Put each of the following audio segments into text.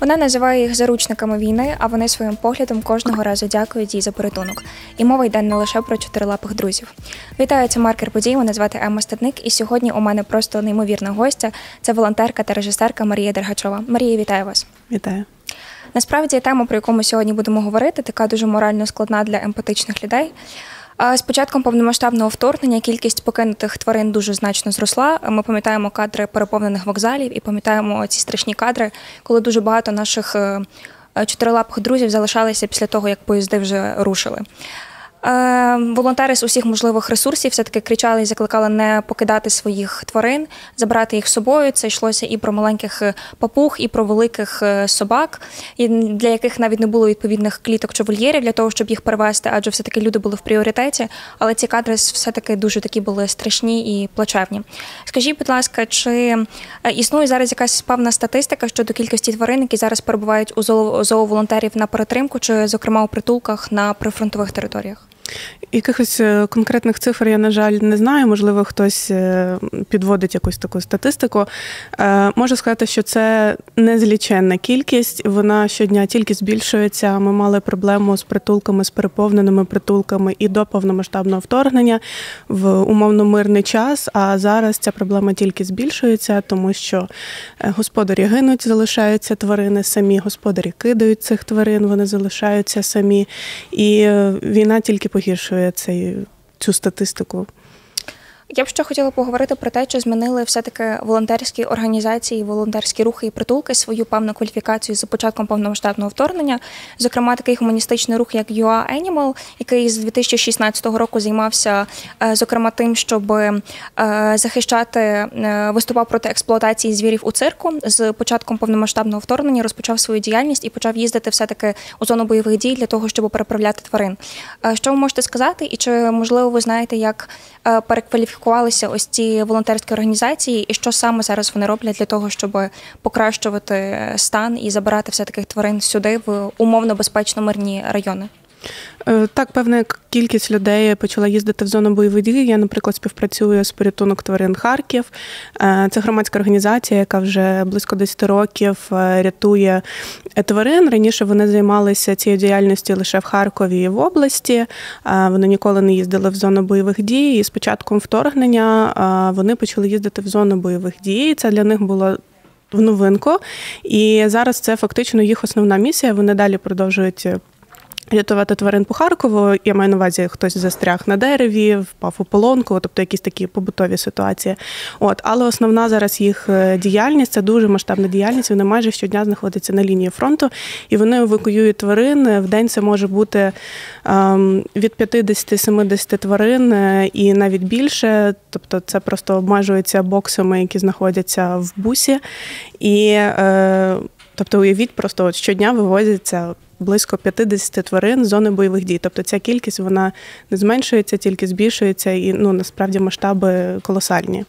Вона називає їх заручниками війни, а вони своїм поглядом кожного разу дякують їй за порятунок. І мова йде не лише про чотирилапих друзів. Вітаю, це маркер подій. Мене звати Емма Статник, і сьогодні у мене просто неймовірна гостя. Це волонтерка та режисерка Марія Дергачова. Марія, вітаю вас. Вітаю. Насправді тема, про яку ми сьогодні будемо говорити, така дуже морально складна для емпатичних людей. З початком повномасштабного вторгнення кількість покинутих тварин дуже значно зросла. Ми пам'ятаємо кадри переповнених вокзалів і пам'ятаємо ці страшні кадри, коли дуже багато наших е, чотирилапих друзів залишалися після того, як поїзди вже рушили. Е, Волонтери з усіх можливих ресурсів все-таки кричали і закликали не покидати своїх тварин, забрати їх з собою. Це йшлося і про маленьких е, папуг, і про великих е, собак, для яких навіть не було відповідних кліток чи вольєрів для того, щоб їх перевезти, адже все-таки люди були в пріоритеті. Але ці кадри все-таки дуже такі були страшні і плачевні. Скажіть, будь ласка, чи існує зараз якась певна статистика щодо кількості тварин, які зараз перебувають у зооволонтерів на перетримку, чи, зокрема, у притулках на прифронтових територіях? Якихось е, конкретних цифр я, на жаль, не знаю. Можливо, хтось е, підводить якусь таку статистику. Е, можу сказати, що це незліченна кількість. Вона щодня тільки збільшується. Ми мали проблему з притулками, з переповненими притулками і до повномасштабного вторгнення в умовно мирний час. А зараз ця проблема тільки збільшується, тому що господарі гинуть, залишаються тварини самі. Господарі кидають цих тварин, вони залишаються самі. І війна тільки погіршує цей, цю статистику. Я б ще хотіла поговорити про те, чи змінили все-таки волонтерські організації, волонтерські рухи і притулки свою певну кваліфікацію за початком повномасштабного вторгнення. Зокрема, такий гуманістичний рух, як UA Animal, який з 2016 року займався е, зокрема тим, щоб е, захищати, е, виступав проти експлуатації звірів у цирку. З початком повномасштабного вторгнення розпочав свою діяльність і почав їздити все-таки у зону бойових дій для того, щоб переправляти тварин. Що ви можете сказати, і чи можливо ви знаєте, як перекваліфікувати ідентифікувалися ось ці волонтерські організації, і що саме зараз вони роблять для того, щоб покращувати стан і забирати все таких тварин сюди в умовно безпечно мирні райони? Е, так, певна кількість людей почала їздити в зону бойових дій. Я, наприклад, співпрацюю з порятунок тварин Харків. Е, це громадська організація, яка вже близько 10 років е, рятує тварин. Раніше вони займалися цією діяльністю лише в Харкові і в області. Вони ніколи не їздили в зону бойових дій. І з початком вторгнення вони почали їздити в зону бойових дій. Це для них було. В новинку, і зараз це фактично їх основна місія. Вони далі продовжують Рятувати тварин по Харкову, я маю на увазі, хтось застряг на дереві, впав у полонку, тобто якісь такі побутові ситуації. От, але основна зараз їх е, діяльність це дуже масштабна діяльність. Вони майже щодня знаходяться на лінії фронту, і вони евакуюють тварин. В день це може бути ем, від 50-70 тварин е, і навіть більше. Тобто, це просто обмежується боксами, які знаходяться в бусі, і е, тобто, уявіть, просто от щодня вивозяться близько 50 тварин з зони бойових дій. Тобто ця кількість вона не зменшується, тільки збільшується, і ну насправді масштаби колосальні.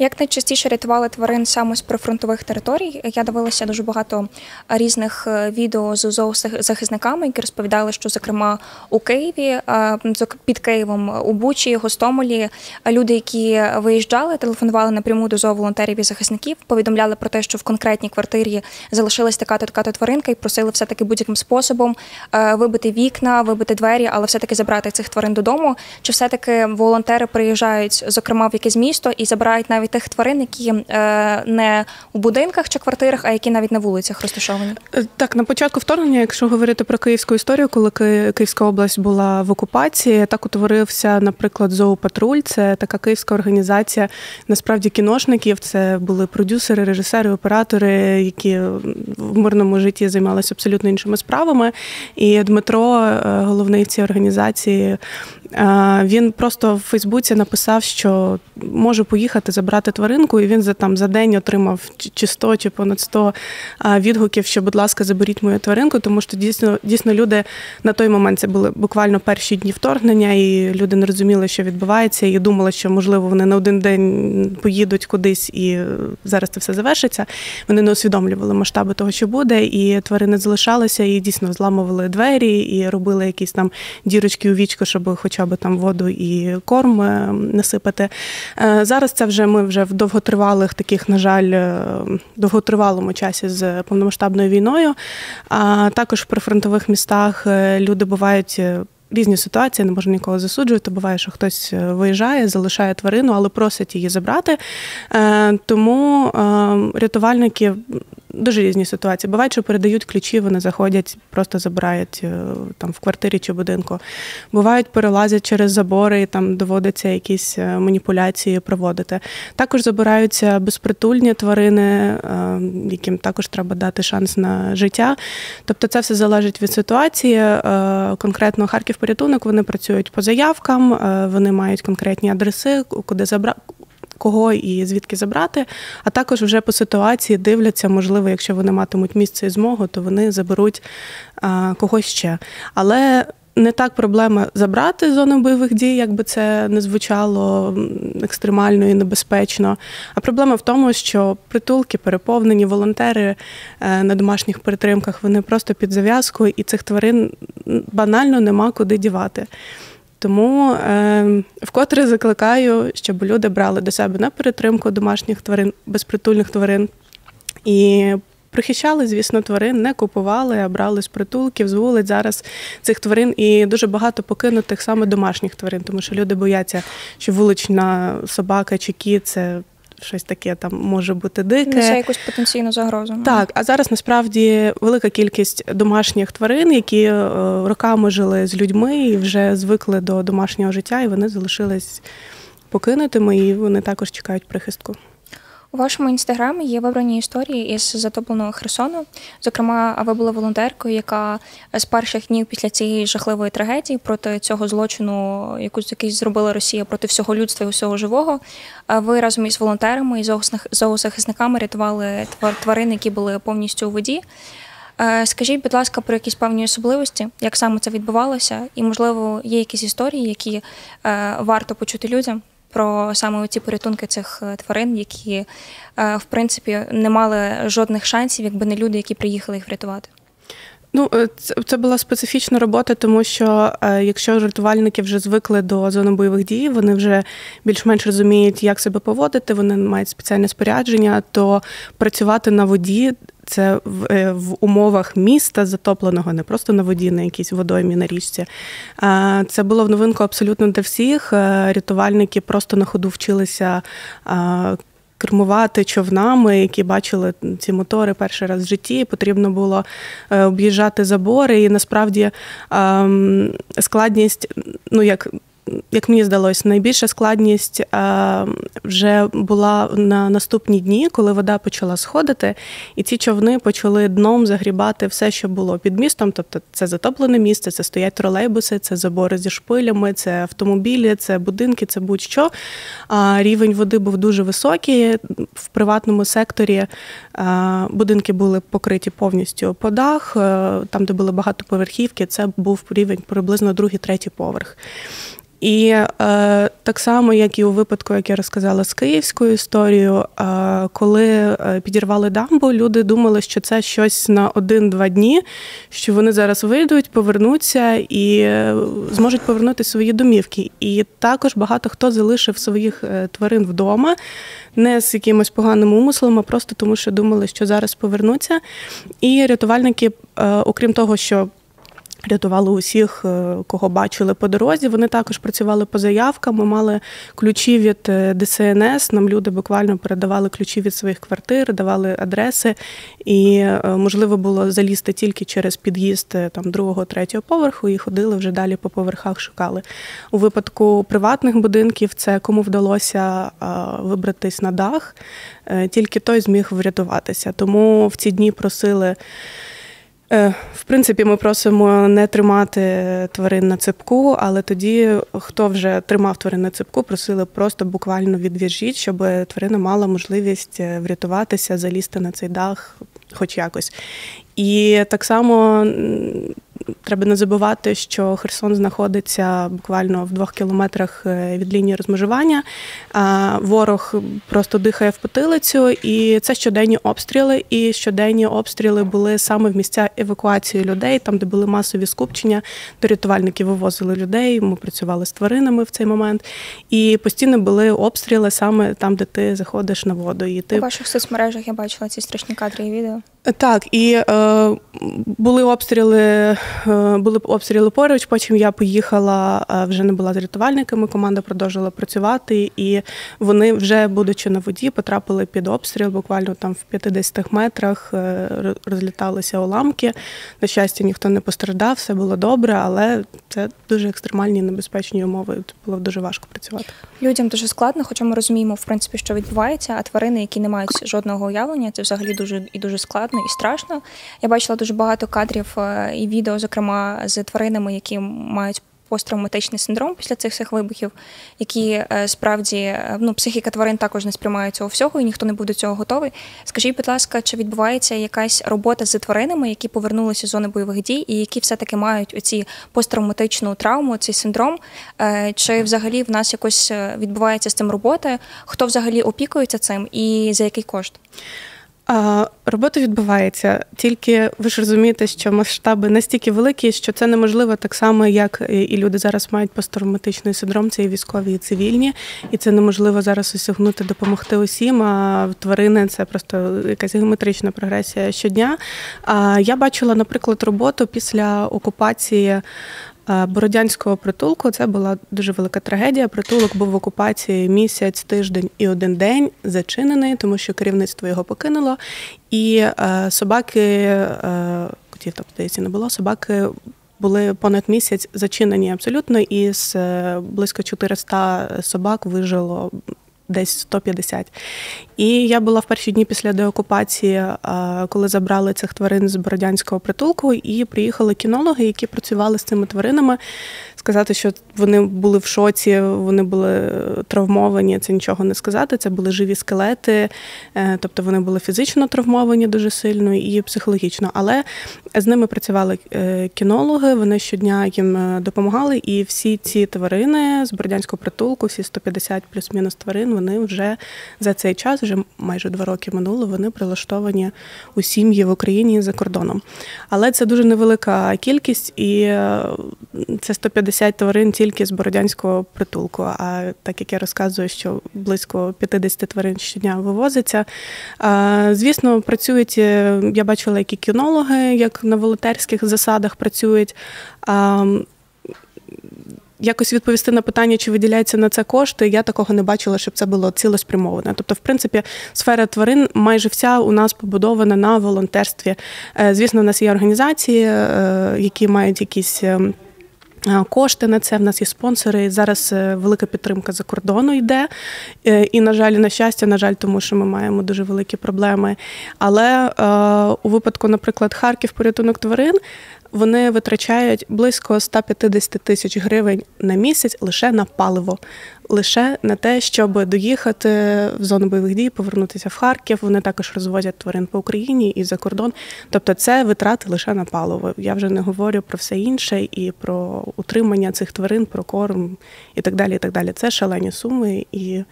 Як найчастіше рятували тварин саме з прифронтових територій? Я дивилася дуже багато різних е, відео з зоозахисниками, які розповідали, що зокрема у Києві, е, під Києвом, у Бучі, Гостомелі, люди, які виїжджали, телефонували напряму до зооволонтерів і захисників, повідомляли про те, що в конкретній квартирі залишилась така-то така-то тваринка, і просили все таки будь-яким способом е, вибити вікна, вибити двері, але все таки забрати цих тварин додому. Чи все таки волонтери приїжджають, зокрема в якесь місто і забирають навіть тих тварин, які е, не у будинках чи квартирах, а які навіть на вулицях розташовані? Е, так, на початку вторгнення, якщо говорити про київську історію, коли Київська область була в окупації, так утворився, наприклад, зоопатруль. Це така київська організація, насправді кіношників. Це були продюсери, режисери, оператори, які в мирному житті займалися абсолютно іншими справами. І Дмитро, е, головний цієї організації, він просто в Фейсбуці написав, що може поїхати забрати тваринку, і він за там за день отримав чи 100, чи понад 100 відгуків, що, будь ласка, заберіть мою тваринку, тому що дійсно дійсно люди на той момент це були буквально перші дні вторгнення, і люди не розуміли, що відбувається, і думали, що можливо вони на один день поїдуть кудись, і зараз це все завершиться. Вони не усвідомлювали масштаби того, що буде, і тварини залишалися, і дійсно зламували двері, і робили якісь там дірочки у вічку, щоб хоч хоча б там воду і корм е, насипати. Зараз це вже ми вже в довготривалих таких, на жаль, довготривалому часі з повномасштабною війною. А також в прифронтових містах люди бувають різні ситуації, не можу нікого засуджувати. Буває, що хтось е, виїжджає, залишає тварину, але просить її забрати. Е, тому е, рятувальники дуже різні ситуації. Буває, що передають ключі, вони заходять, просто забирають там в квартирі чи будинку. Бувають, перелазять через забори, і там доводиться якісь маніпуляції проводити. Також забираються безпритульні тварини, яким також треба дати шанс на життя. Тобто, це все залежить від ситуації. Конкретно Харків порятунок вони працюють по заявкам, е, вони мають конкретні адреси, куди забрати. Кого і звідки забрати, а також вже по ситуації дивляться, можливо, якщо вони матимуть місце і змогу, то вони заберуть когось ще. Але не так проблема забрати зону бойових дій, якби це не звучало екстремально і небезпечно. А проблема в тому, що притулки переповнені, волонтери е, на домашніх перетримках, вони просто під зав'язкою, і цих тварин банально нема куди дівати. Тому е, вкотре закликаю, щоб люди брали до себе на перетримку домашніх тварин, безпритульних тварин. І Прихищали, звісно, тварин, не купували, а брали з притулків, з вулиць. Зараз цих тварин і дуже багато покинутих саме домашніх тварин, тому що люди бояться, що вулична собака чи кіт – це щось таке там може бути дике. Несе якусь потенційну загрозу. Ну. Так, а зараз насправді велика кількість домашніх тварин, які е, роками жили з людьми і вже звикли до домашнього життя, і вони залишились покинутими, і вони також чекають прихистку. Вашому інстаграмі є вибрані історії із затопленого Херсону. Зокрема, ви були волонтеркою, яка з перших днів після цієї жахливої трагедії проти цього злочину, якусь зробила Росія проти всього людства і всього живого. Ви разом із волонтерами і зоозахисниками рятували тварин, які були повністю у воді. Скажіть, будь ласка, про якісь певні особливості, як саме це відбувалося, і можливо є якісь історії, які е, варто почути людям про саме ці порятунки цих е, тварин, які е, в принципі не мали жодних шансів, якби не люди, які приїхали їх врятувати. Ну, е, це була специфічна робота, тому що е, якщо рятувальники вже звикли до зони бойових дій, вони вже більш-менш розуміють, як себе поводити, вони мають спеціальне спорядження, то працювати на воді це в, е, в умовах міста затопленого, не просто на воді, на якійсь водоймі на річці. Це було в новинку абсолютно для всіх. Рятувальники просто на ходу вчилися. Кермувати човнами, які бачили ці мотори перший раз в житті, потрібно було е, об'їжджати забори, і насправді ем, складність, ну як як мені здалося, найбільша складність вже була на наступні дні, коли вода почала сходити, і ці човни почали дном загрібати все, що було під містом. Тобто це затоплене місце, це стоять тролейбуси, це забори зі шпилями, це автомобілі, це будинки, це будь-що. А рівень води був дуже високий. В приватному секторі будинки були покриті повністю по дах. Е, там, де були багатоповерхівки, це був рівень приблизно другий, третій поверх. І е, так само, як і у випадку, як я розказала з київською історією, е, коли е, підірвали дамбу, люди думали, що це щось на один-два дні, що вони зараз вийдуть, повернуться і е, зможуть повернути свої домівки. І також багато хто залишив своїх е, тварин вдома, не з якимось поганим умислом, а просто тому, що думали, що зараз повернуться. І рятувальники, е, окрім того, що Рятували усіх, е, кого бачили по дорозі. Вони також працювали по заявкам. Ми мали ключі від е, ДСНС. Нам люди буквально передавали ключі від своїх квартир, давали адреси, і е, можливо було залізти тільки через під'їзд там другого, третього поверху і ходили вже далі по поверхах. Шукали у випадку приватних будинків. Це кому вдалося вибратись на дах, тільки той зміг врятуватися. Тому в ці дні просили. Е, в принципі, ми просимо не тримати тварин на цепку, але тоді, хто вже тримав тварин на цепку, просили просто буквально відв'яжіть, щоб тварина мала можливість е, врятуватися, залізти на цей дах, хоч якось. І так само треба не забувати, що Херсон знаходиться буквально в двох кілометрах е, від лінії розмежування. Ворог просто дихає в потилицю, і це щоденні обстріли. І щоденні обстріли були саме в місця евакуації людей, там де були масові скупчення, де рятувальники вивозили людей. Ми працювали з тваринами в цей момент, і постійно були обстріли саме там, де ти заходиш на воду. І ти у ваших соцмережах я бачила ці страшні кадри і відео. Так, і е, були обстріли, е, були обстріли поруч. Потім я поїхала, е, вже не була з рятувальниками. Команда продовжила працювати, і вони, вже будучи на воді, потрапили під обстріл. Буквально там в 50 метрах е, розліталися уламки. На щастя, ніхто не постраждав, все було добре, але це дуже екстремальні небезпечні умови. Було дуже важко працювати. Людям дуже складно, хоча ми розуміємо, в принципі, що відбувається. А тварини, які не мають жодного уявлення, це взагалі дуже і дуже складно і страшно. Я бачила дуже багато кадрів е, і відео, зокрема з тваринами, які мають посттравматичний синдром після цих всіх вибухів, які е, справді е, ну, психіка тварин також не сприймає цього всього, і ніхто не буде цього готовий. Скажіть, будь ласка, чи відбувається якась робота з тваринами, які повернулися з зони бойових дій, і які все-таки мають оці посттравматичну травму, цей синдром? Чи взагалі в нас якось відбувається з цим робота? Хто взагалі опікується цим і за який кошт? Робота відбувається, тільки ви ж розумієте, що масштаби настільки великі, що це неможливо так само, як і люди зараз мають посттравматичний синдром, це і військові, і цивільні, і це неможливо зараз осягнути, допомогти усім. А тварини це просто якась геометрична прогресія щодня. А я бачила, наприклад, роботу після окупації Бородянського притулку це була дуже велика трагедія. Притулок був в окупації місяць, тиждень і один день зачинений, тому що керівництво його покинуло. І е, собаки, е, котів там здається, не було собаки. Були понад місяць зачинені абсолютно, і з близько 400 собак вижило десь 150. І я була в перші дні після деокупації, коли забрали цих тварин з Бородянського притулку, і приїхали кінологи, які працювали з цими тваринами сказати, що вони були в шоці, вони були травмовані. Це нічого не сказати. Це були живі скелети, е, тобто вони були фізично травмовані дуже сильно і психологічно. Але з ними працювали е, кінологи. Вони щодня їм е, допомагали. І всі ці тварини з Бородянського притулку, всі 150 плюс-мінус тварин, вони вже за цей час, вже майже два роки минуло. Вони прилаштовані у сім'ї в Україні за кордоном. Але це дуже невелика кількість, і це 150 50 тварин тільки з бородянського притулку. А так як я розказую, що близько 50 тварин щодня вивозиться. Звісно, працюють. Е, я бачила, які кінологи, як на волонтерських засадах працюють. Якось відповісти на питання, чи виділяється на це кошти, я такого не бачила, щоб це було цілеспрямоване. Тобто, в принципі, сфера тварин майже вся у нас побудована на волонтерстві. Е, звісно, у нас є організації, е, які мають якісь. Ем, Кошти на це в нас є спонсори. Зараз е, велика підтримка за кордону йде. Е, і, на жаль, на щастя, на жаль, тому що ми маємо дуже великі проблеми. Але е, у випадку, наприклад, Харків порятунок тварин вони витрачають близько 150 тисяч гривень на місяць лише на паливо, лише на те, щоб доїхати в зону бойових дій, повернутися в Харків. Вони також розвозять тварин по Україні і за кордон. Тобто, це витрати лише на паливо. Я вже не говорю про все інше і про утримання цих тварин, про корм і так далі. І так далі. Це шалені суми, і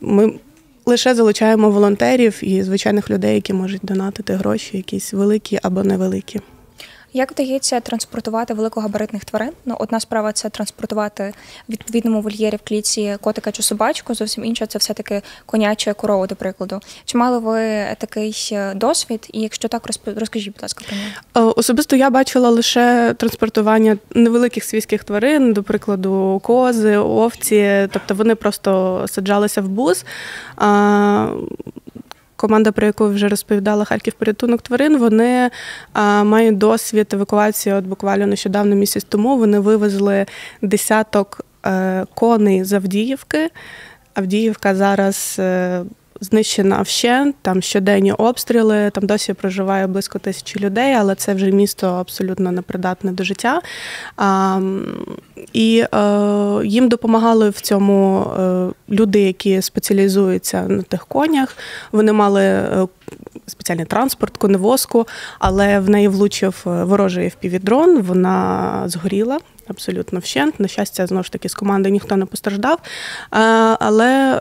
ми. Лише залучаємо волонтерів і звичайних людей, які можуть донатити гроші, якісь великі або невеликі. Як вдається транспортувати великогабаритних тварин? Ну, одна справа це транспортувати в відповідному вольєрі в клітці котика чи собачку. Зовсім інша це все таки коняча корова, до прикладу. Чи мали ви такий е, досвід? І якщо так, розкажіть, будь ласка, про нього. Е, особисто я бачила лише транспортування невеликих свійських тварин, до прикладу, кози, овці, тобто вони просто саджалися в бус команда, про яку вже розповідала Харків порятунок тварин, вони мають досвід евакуації. От буквально нещодавно місяць тому вони вивезли десяток е, коней з Авдіївки. Авдіївка зараз. Е, знищена вщент, там щоденні обстріли, там досі проживає близько тисячі людей, але це вже місто абсолютно непридатне до життя. А, І е, їм допомагали в цьому е, люди, які спеціалізуються на тих конях. Вони мали. Е, спеціальний транспорт, коневозку, але в неї влучив ворожий впівдрон, вона згоріла. Абсолютно вщент. На щастя, знову ж таки, з команди ніхто не постраждав. Але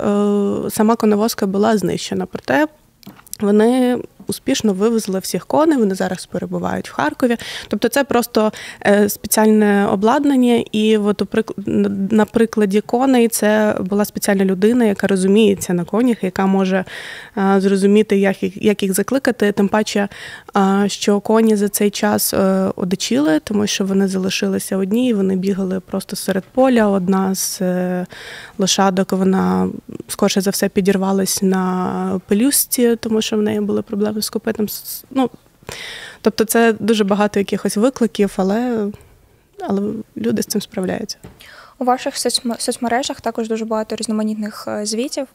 сама коневозка була знищена. Проте вони успішно вивезли всіх коней. Вони зараз перебувають в Харкові. Тобто, це просто е, спеціальне обладнання. І от на прикладі коней це була спеціальна людина, яка розуміється на конях, яка може е, зрозуміти, як їх, як їх закликати. Тим паче, е, що коні за цей час одичили, тому що вони залишилися одні, вони бігали просто серед поля. Одна з лошадок вона скорше за все підірвалась на пелюсті, тому що в неї були проблеми з там. Ну, Тобто це дуже багато якихось викликів, але, але люди з цим справляються. У ваших соцмережах також дуже багато різноманітних е, звітів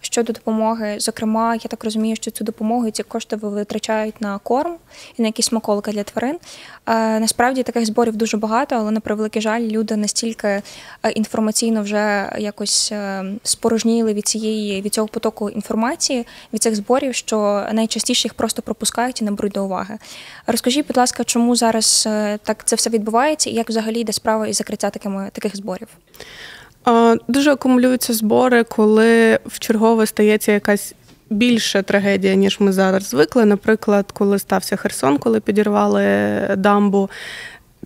щодо допомоги. Зокрема, я так розумію, що цю допомогу і ці кошти витрачають на корм і на якісь смаколики для тварин. Е, насправді таких зборів дуже багато, але на превеликий жаль, люди настільки е, інформаційно вже якось спорожніли від цієї від цього потоку інформації, від цих зборів, що найчастіше їх просто пропускають і не беруть до уваги. Розкажіть, будь ласка, чому зараз так це все відбувається, і як взагалі йде справа із закриття такими таких зборів? Дуже акумулюються збори, коли в чергове стається якась більша трагедія, ніж ми зараз звикли. Наприклад, коли стався Херсон, коли підірвали дамбу.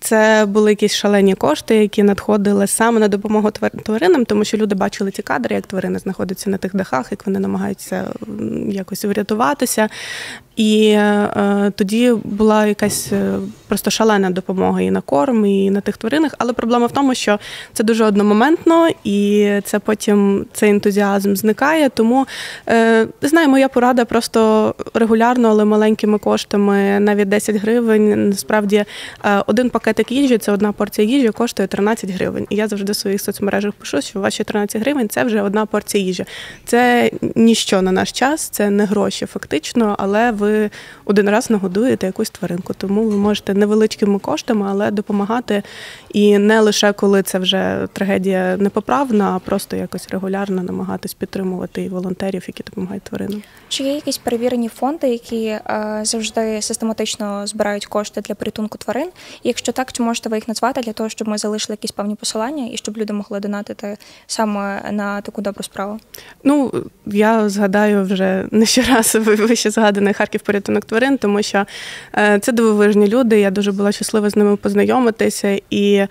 Це були якісь шалені кошти, які надходили саме на допомогу тваринам, тому що люди бачили ті кадри, як тварини знаходяться на тих дахах, як вони намагаються якось врятуватися. І е, тоді була якась е, просто шалена допомога і на корм, і на тих тваринах. Але проблема в тому, що це дуже одномоментно, і це потім цей ентузіазм зникає. Тому не знаю, моя порада просто регулярно, але маленькими коштами, навіть 10 гривень. Насправді е, один пакетик їжі це одна порція їжі, коштує 13 гривень. І я завжди в своїх соцмережах пишу, що ваші 13 гривень це вже одна порція їжі. Це ніщо на наш час, це не гроші фактично, але ви ви один раз нагодуєте якусь тваринку. Тому ви можете невеличкими коштами, але допомагати. І не лише коли це вже трагедія непоправна, а просто якось регулярно намагатись підтримувати і волонтерів, які допомагають тваринам. Чи є якісь перевірені фонди, які е, завжди систематично збирають кошти для порятунку тварин? І якщо так, чи можете ви їх назвати для того, щоб ми залишили якісь певні посилання і щоб люди могли донатити саме на таку добру справу? Ну я згадаю вже не ще раз вище згаданий Харків в порятунок тварин, тому що е, це дивовижні люди. Я дуже була щаслива з ними познайомитися і.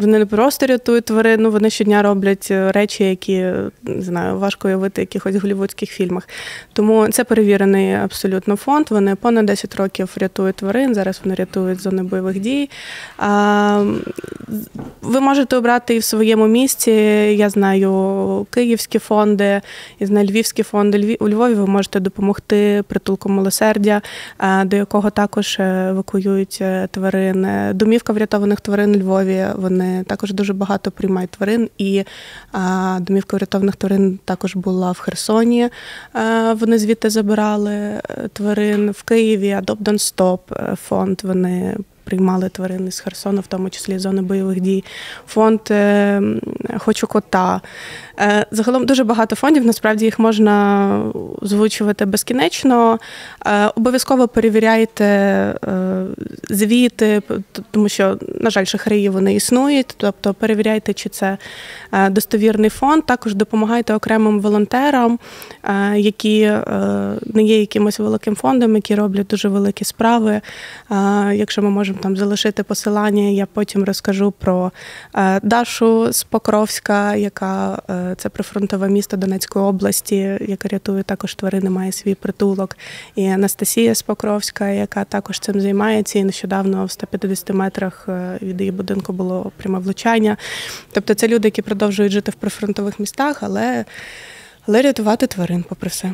Е, вони не просто рятують тварину, вони щодня роблять е, речі, які не знаю, важко уявити в якихось голівудських фільмах. Тому це перевірений абсолютно фонд. Вони понад 10 років рятують тварин. Зараз вони рятують зони бойових дій. Ви можете обрати і в своєму місті. Я знаю київські фонди, я знаю львівські фонди. У Львові ви можете допомогти притулку милосердя, до якого також е, евакуюють е, тварин. Домівка врятованих тварин у Львові. Вони також дуже багато приймають тварин, і домівка врятованих тварин також була в Херсоні. Вони звідти забирали е, тварин в Києві. Adopt Don't Stop е, фонд. Вони приймали тварини з Херсону, в тому числі зони бойових дій. Фонд е, Хочу кота. Е, загалом дуже багато фондів, насправді їх можна озвучувати безкінечно. Е, обов'язково перевіряйте звіти, тому що, на жаль, шахраї вони існують. Тобто перевіряйте, чи це достовірний фонд. Також допомагайте окремим волонтерам, які не є якимось великим фондом, які роблять дуже великі справи. Якщо ми можемо там залишити посилання. Я потім розкажу про е, Дашу з Покровська, яка е, це прифронтове місто Донецької області, яка рятує також тварини, має свій притулок. І Анастасія з Покровська, яка також цим займається. І нещодавно в 150 метрах е, від її будинку було пряме влучання. Тобто це люди, які продовжують жити в прифронтових містах, але, але рятувати тварин, попри все.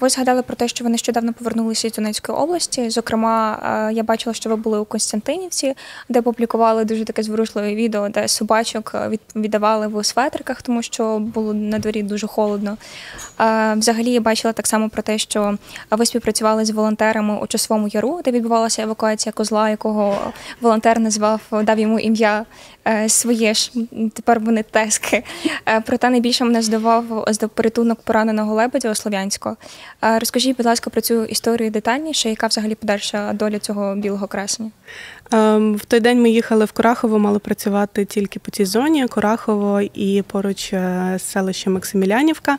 Ви згадали про те, що ви нещодавно повернулися з Донецької області. Зокрема, я бачила, що ви були у Константинівці, де публікували дуже таке зворушливе відео, де собачок віддавали в светриках, тому що було на дворі дуже холодно. Взагалі, я бачила так само про те, що ви співпрацювали з волонтерами у часовому яру, де відбувалася евакуація козла, якого волонтер назвав, дав йому ім'я е, своє ж. Тепер вони тески. Е, проте найбільше мене здавав порятунок пораненого лебедя у Слов'янську. Розкажіть, будь ласка, про цю історію детальніше, яка взагалі подальша доля цього білого красення? Ем, В той день ми їхали в Курахово, мали працювати тільки по цій зоні. Курахово і поруч е, селище Максимілянівка.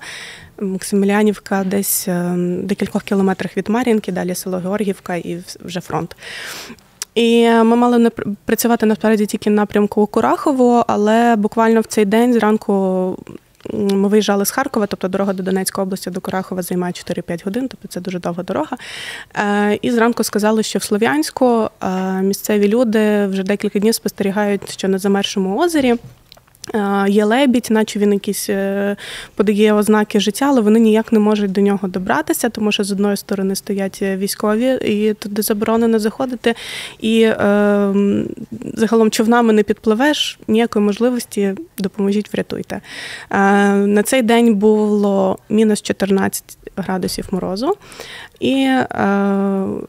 Максимілянівка десь ем, декількох кілометрах від Мар'їнки, далі село Георгівка і вже фронт. І е, ми мали працювати насправді тільки напрямку Курахово, але буквально в цей день зранку ми виїжджали з Харкова, тобто дорога до Донецької області до Курахова займає 4-5 годин, тобто це дуже довга дорога. Е, І зранку сказали, що в Слов'янську е, місцеві люди вже декілька днів спостерігають, що на замершому озері. Е, Є лебідь, наче він якісь е, подає ознаки життя, але вони ніяк не можуть до нього добратися, тому що з одної сторони стоять військові, і туди заборонено заходити. І е, загалом човнами не підпливеш, ніякої можливості допоможіть, врятуйте. Е, На цей день було мінус 14 градусів морозу. І е,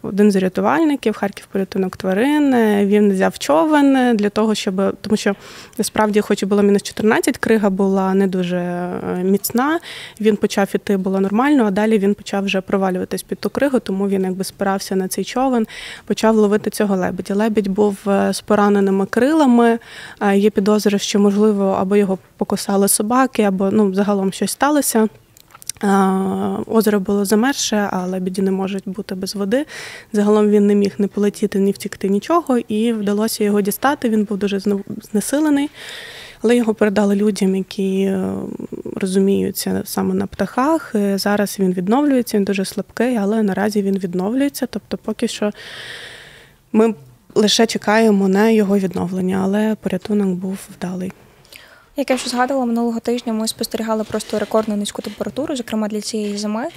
один з рятувальників, Харків порятунок тварин, е, він взяв човен для того, щоб тому що насправді, хоч і було мінус 14, крига була не дуже е, міцна. Він почав іти, було нормально, а далі він почав вже провалюватись під ту кригу, тому він якби спирався на цей човен, почав ловити цього лебедя. Лебідь був е, з пораненими крилами. Є підозри, що можливо або його покусали собаки, або ну загалом щось сталося. Озеро було замерше, а лебеді не можуть бути без води. Загалом він не міг не полетіти, ні втікти нічого, і вдалося його дістати. Він був дуже зне- знесилений, але його передали людям, які е, розуміються саме на птахах. Е, Зараз він відновлюється, він дуже слабкий, але наразі він відновлюється. Тобто, поки що ми лише чекаємо на його відновлення, але порятунок був вдалий. Як я вже згадувала, минулого тижня ми спостерігали просто рекордно низьку температуру, зокрема для цієї зими.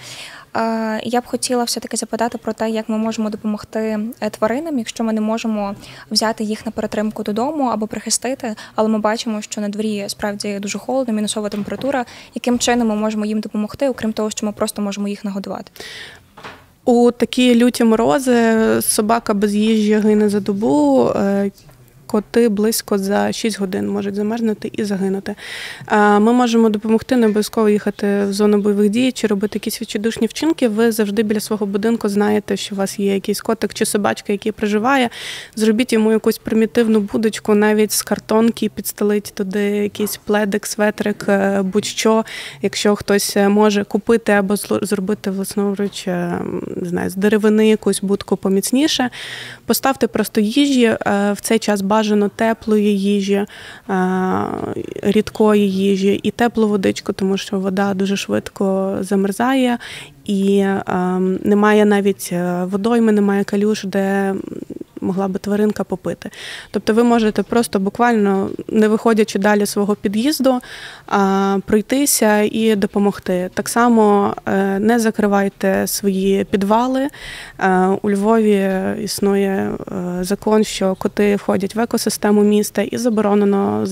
Е, Я б хотіла все-таки запитати про те, як ми можемо допомогти е, тваринам, якщо ми не можемо взяти їх на перетримку додому або прихистити, але ми бачимо, що на дворі справді дуже холодно, мінусова температура. Яким чином ми можемо їм допомогти, окрім того, що ми просто можемо їх нагодувати? У такі люті морози собака без їжі гине за добу. Коти близько за 6 годин можуть замерзнути і загинути. Ми можемо допомогти не обов'язково їхати в зону бойових дій чи робити якісь відчайдушні вчинки. Ви завжди біля свого будинку знаєте, що у вас є якийсь котик чи собачка, який проживає. Зробіть йому якусь примітивну будочку, навіть з картонки, підстелить туди якийсь пледик, светрик, е, будь-що. Якщо хтось е, може купити або зробити власноруч, е, не знаю, з деревини якусь будку поміцніше. Поставте просто їжі в цей час бажано теплої їжі, е, рідкої їжі і теплу водичку, тому що вода дуже швидко замерзає. І е, немає навіть е, водойми, немає калюш, де могла би тваринка попити. Тобто ви можете просто буквально, не виходячи далі свого під'їзду, а, пройтися і допомогти. Так само е, не закривайте свої підвали. Е, У Львові існує е, закон, що коти входять в екосистему міста і заборонено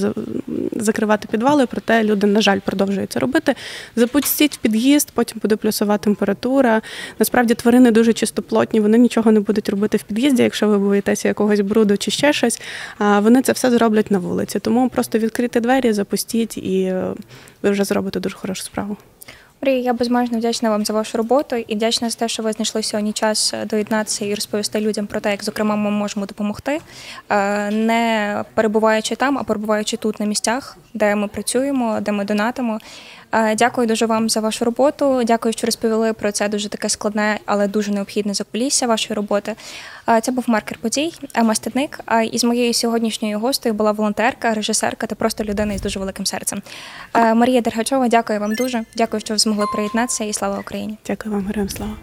закривати підвали, проте люди, на жаль, продовжують це робити. Запустіть під'їзд, потім буде плюсова температура. Насправді тварини дуже чистоплотні, вони нічого не будуть робити в під'їзді, якщо ви боїтеся якогось бруду чи ще щось. А вони це все зроблять на вулиці. Тому просто відкрийте двері, запустіть, і е, ви вже зробите дуже хорошу справу. Марія, я безмежно вдячна вам за вашу роботу і вдячна за те, що ви знайшли сьогодні час доєднатися і розповісти людям про те, як зокрема ми можемо допомогти, е, не перебуваючи там, а перебуваючи тут на місцях, де ми працюємо, де ми донатимо. Е, Дякую дуже вам за вашу роботу. Дякую, що розповіли про це дуже таке складне, але дуже необхідне закулісся вашої роботи. Е, Це був маркер подій, Ема Стедник. А І з моєю сьогоднішньою гостею була волонтерка, режисерка та просто людина із дуже великим серцем. Е, Марія Дергачова, дякую вам дуже. Дякую, що ви змогли приєднатися і слава Україні. Дякую вам, героям слава.